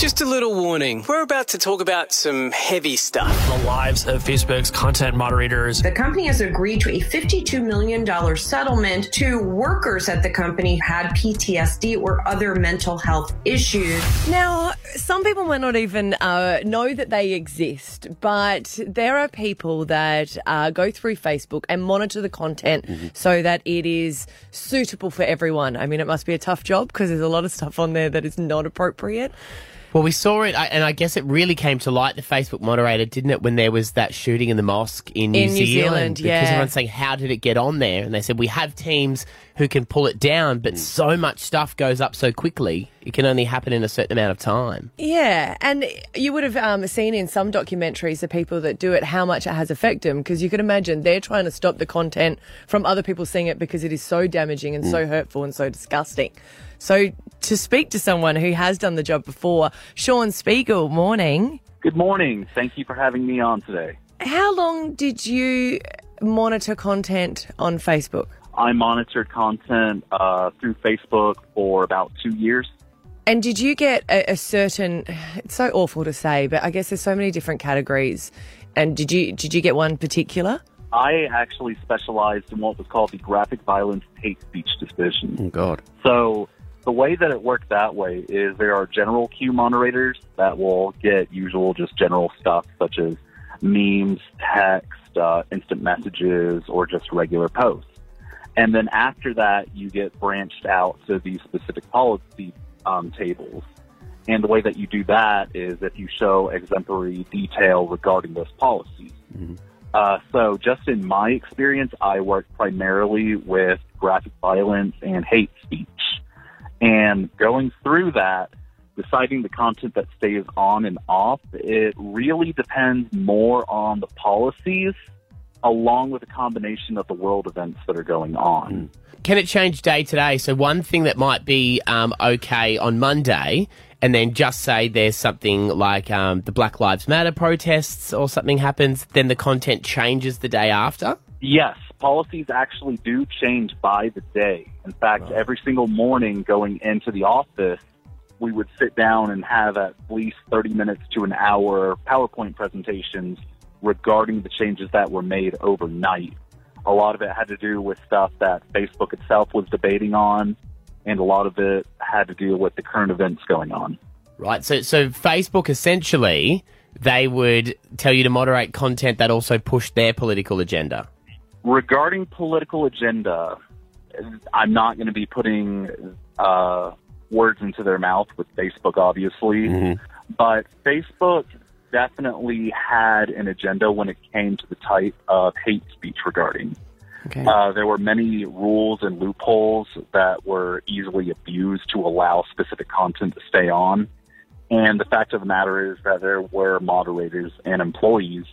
Just a little warning. We're about to talk about some heavy stuff. The lives of Facebook's content moderators. The company has agreed to a $52 million settlement to workers at the company who had PTSD or other mental health issues. Now, some people might not even uh, know that they exist, but there are people that uh, go through Facebook and monitor the content so that it is suitable for everyone. I mean, it must be a tough job because there's a lot of stuff on there that is not appropriate. Well, we saw it, and I guess it really came to light, the Facebook moderator, didn't it, when there was that shooting in the mosque in New In New Zealand? Zealand, because yeah. everyone's saying, how did it get on there? And they said, we have teams who can pull it down, but so much stuff goes up so quickly, it can only happen in a certain amount of time. Yeah, and you would have um, seen in some documentaries the people that do it how much it has affected them because you could imagine they're trying to stop the content from other people seeing it because it is so damaging and so hurtful and so disgusting. So to speak to someone who has done the job before, Shawn Speagle, morning. Good morning. Thank you for having me on today. How long did you monitor content on Facebook? I monitored content uh, through Facebook for about two years. And did you get a, a certain? It's so awful to say, but I guess there's so many different categories. And did you did you get one particular? I actually specialized in what was called the Graphic Violence Hate Speech Division. Oh, God. So the way that it worked that way is there are general queue moderators that will get usual just general stuff such as memes, text, uh, instant messages, or just regular posts. And then after that, you get branched out to these specific policy um, tables. And the way that you do that is if you show exemplary detail regarding those policies. Uh, so, just in my experience, I work primarily with graphic violence and hate speech. And going through that, deciding the content that stays on and off, it really depends more on the policies along with a combination of the world events that are going on. Can it change day to day? So one thing that might be um, okay on Monday, and then just say there's something like um, the Black Lives Matter protests or something happens, then the content changes the day after? Yes, policies actually do change by the day. In fact, every single morning going into the office, we would sit down and have at least 30 minutes to an hour PowerPoint presentations regarding the changes that were made overnight. A lot of it had to do with stuff that Facebook itself was debating on, and a lot of it had to do with the current events going on. Right. So, so Facebook essentially, they would tell you to moderate content that also pushed their political agenda. regarding political agenda, I'm not going to be putting uh, words into their mouth with Facebook, obviously, but Facebook definitely had an agenda when it came to the type of hate speech regarding. Okay. Uh, there were many rules and loopholes that were easily abused to allow specific content to stay on. And the fact of the matter is that there were moderators and employees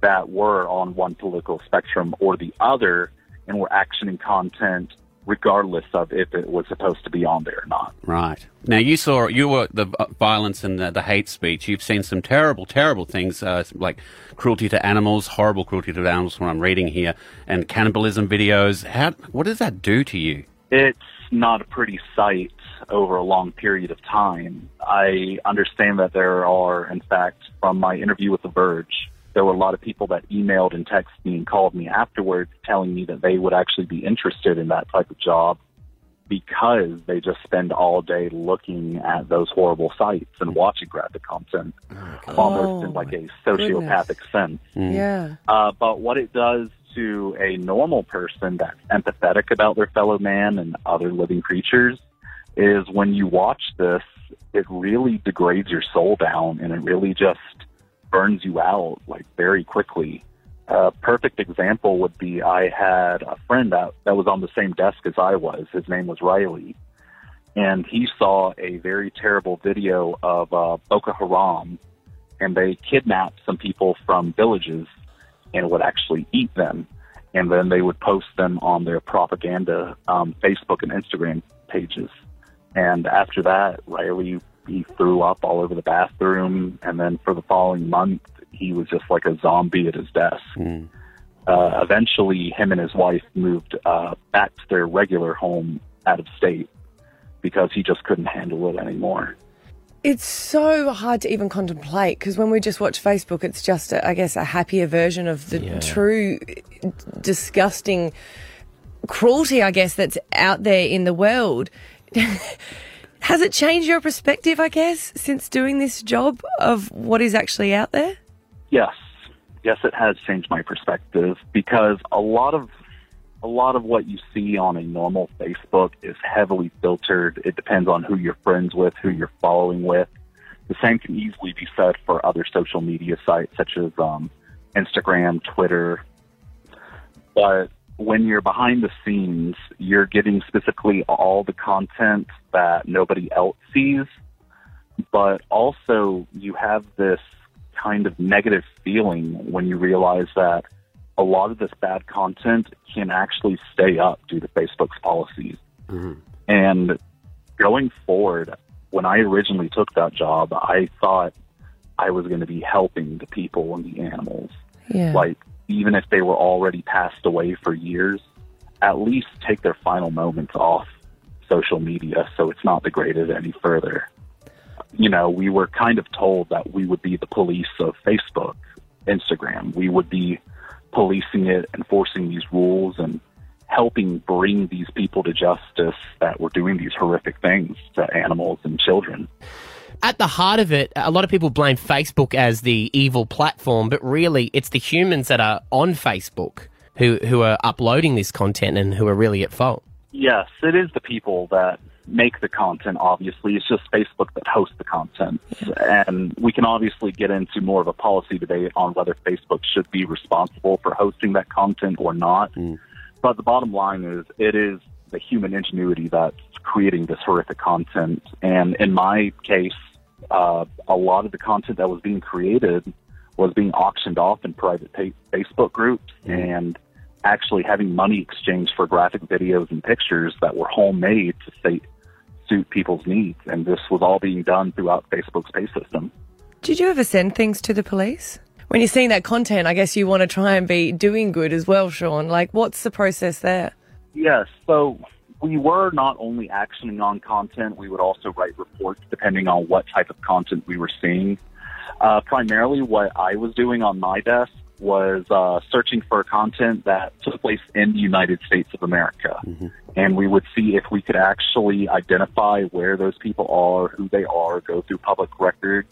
that were on one political spectrum or the other and were actioning content regardless of if it was supposed to be on there or not. Right. Now, you saw, you were the uh, violence and the, the hate speech. You've seen some terrible, terrible things, uh, like cruelty to animals, horrible cruelty to animals, what I'm reading here, and cannibalism videos. How, what does that do to you? It's not a pretty sight over a long period of time. I understand that there are, in fact, from my interview with The Verge, there were a lot of people that emailed and texted me and called me afterwards telling me that they would actually be interested in that type of job because they just spend all day looking at those horrible sites and watching graphic content almost in like a sociopathic sense. Yeah. Uh, but what it does to a normal person that's empathetic about their fellow man and other living creatures is when you watch this, it really degrades your soul down and it really just burns you out like very quickly. A perfect example would be I had a friend that, that was on the same desk as I was. His name was Riley. And he saw a very terrible video of uh, Boko Haram, and they kidnapped some people from villages and would actually eat them. And then they would post them on their propaganda um, Facebook and Instagram pages. And after that, Riley he threw up all over the bathroom, and then for the following month, he was just like a zombie at his desk. Uh, eventually, him and his wife moved uh, back to their regular home out of state because he just couldn't handle it anymore. It's so hard to even contemplate because when we just watch Facebook, it's just, a, I guess, a happier version of the Yeah. true disgusting cruelty, I guess, that's out there in the world. Has it changed your perspective, I guess, since doing this job of what is actually out there? Yes, yes, it has changed my perspective because a lot of a lot of what you see on a normal Facebook is heavily filtered. It depends on who you're friends with, who you're following with. The same can easily be said for other social media sites such as um, Instagram, Twitter. But when you're behind the scenes, you're getting specifically all the content that nobody else sees but also you have this kind of negative feeling when you realize that a lot of this bad content can actually stay up due to Facebook's policies. Mm-hmm. And going forward, when I originally took that job, I thought I was going to be helping the people and the animals. Yeah. Like, even if they were already passed away for years, at least take their final moments off social media so it's not degraded any further you know, we were kind of told that we would be the police of Facebook, Instagram. We would be policing it, enforcing these rules, and helping bring these people to justice that were doing these horrific things to animals and children. At the heart of it, a lot of people blame Facebook as the evil platform, but really it's the humans that are on Facebook who, who are uploading this content and who are really at fault. Yes, it is the people that make the content, obviously. It's just Facebook that hosts the content. And we can obviously get into more of a policy debate on whether Facebook should be responsible for hosting that content or not. Hmm. But the bottom line is it is the human ingenuity that's creating this horrific content. And in my case, uh, a lot of the content that was being created was being auctioned off in private pa- Facebook groups and actually having money exchanged for graphic videos and pictures that were homemade to say, suit people's needs. And this was all being done throughout Facebook's pay system. Did you ever send things to the police? When you're seeing that content, I guess you want to try and be doing good as well, Shawn. Like, what's the process there? Yes. So we were not only actioning on content, we would also write reports depending on what type of content we were seeing. Uh, primarily, what I was doing on my desk was uh, searching for content that took place in the United States of America. And we would see if we could actually identify where those people are, who they are, go through public records,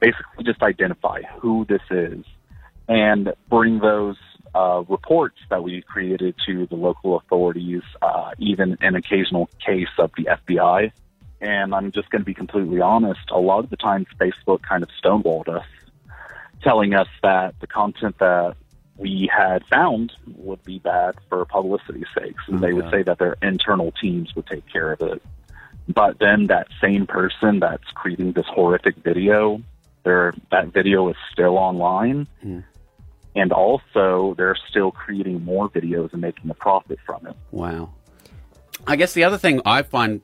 basically just identify who this is and bring those uh, reports that we created to the local authorities, uh, even an occasional case of the FBI. And I'm just going to be completely honest, a lot of the times Facebook kind of stonewalled us, telling us that the content that we had found would be bad for publicity's sakes. And they would say that their internal teams would take care of it. But then that same person that's creating this horrific video, their that video is still online. And also, they're still creating more videos and making a profit from it. Wow. I guess the other thing I find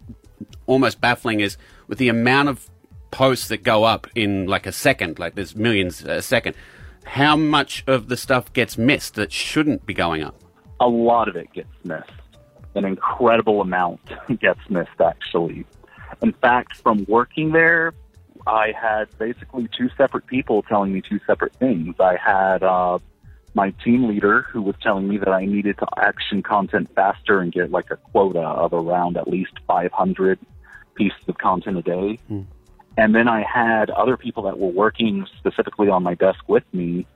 almost baffling is with the amount of posts that go up in like a second, like there's millions a second, how much of the stuff gets missed that shouldn't be going up? A lot of it gets missed. An incredible amount gets missed, actually. In fact, from working there, I had basically two separate people telling me two separate things. I had uh, my team leader who was telling me that I needed to action content faster and get like a quota of around at least 500 pieces of content a day. And then I had other people that were working specifically on my desk with me,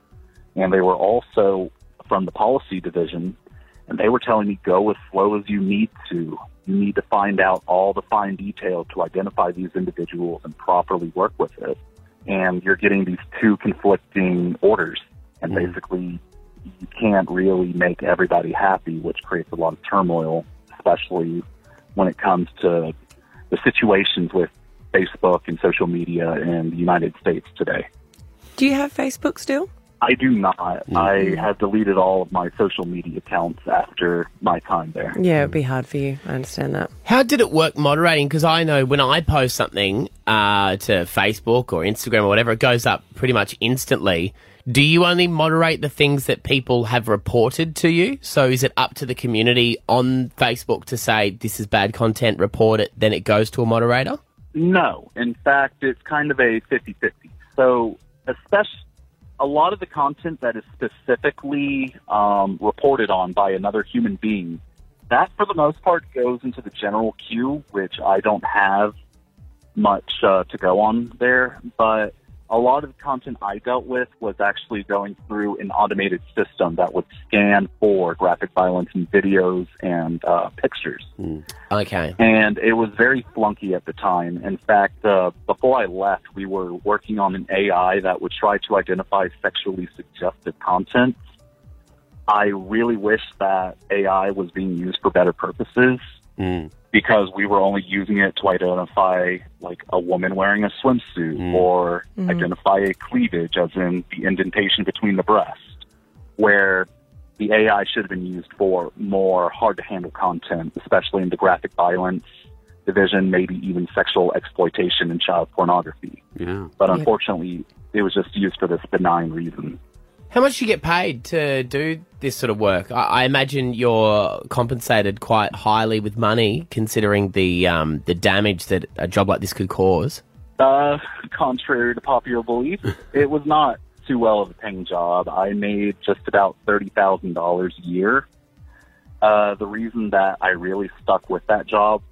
and they were also from the policy division, and they were telling me go as slow as you need to. You need to find out all the fine detail to identify these individuals and properly work with it. And you're getting these two conflicting orders, and mm-hmm. basically you can't really make everybody happy, which creates a lot of turmoil, especially when it comes to the situations with Facebook and social media in the United States today. Do you have Facebook still? I do not. I have deleted all of my social media accounts after my time there. Yeah, it'd be hard for you. I understand that. How did it work moderating? Because I know when I post something uh, to Facebook or Instagram or whatever, it goes up pretty much instantly. Do you only moderate the things that people have reported to you? So is it up to the community on Facebook to say this is bad content, report it, then it goes to a moderator? No. In fact, it's kind of a 50 50. So, especially a lot of the content that is specifically um, reported on by another human being, that for the most part goes into the general queue, which I don't have much uh, to go on there. But a lot of the content I dealt with was actually going through an automated system that would scan for graphic violence in videos and uh, pictures. Okay. And it was very flunky at the time. In fact, uh, before I left, we were working on an AI that would try to identify sexually suggestive content. I really wish that AI was being used for better purposes Mm. Because we were only using it to identify like a woman wearing a swimsuit mm. or mm-hmm. identify a cleavage as in the indentation between the breast where the AI should have been used for more hard to handle content, especially in the graphic violence division, maybe even sexual exploitation and child pornography. Yeah. But unfortunately, it was just used for this benign reason. How much do you get paid to do this sort of work? I, I imagine you're compensated quite highly with money, considering the um, the damage that a job like this could cause. Uh, contrary to popular belief, it was not too well of a paying job. I made just about thirty thousand dollars a year. Uh, the reason that I really stuck with that job,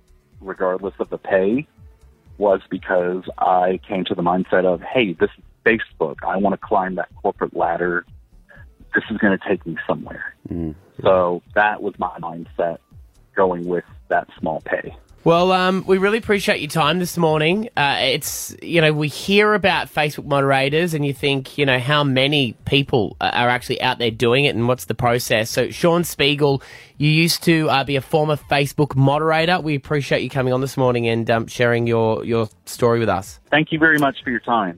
regardless of the pay, was because I came to the mindset of, hey, this is Facebook. I want to climb that corporate ladder. This is going to take me somewhere. So that was my mindset going with that small pay. Well, um, we really appreciate your time this morning. Uh, it's you know we hear about Facebook moderators, and you think you know how many people uh, are actually out there doing it, and what's the process. So, Shawn Speagle, you used to uh, be a former Facebook moderator. We appreciate you coming on this morning and um, sharing your your story with us. Thank you very much for your time.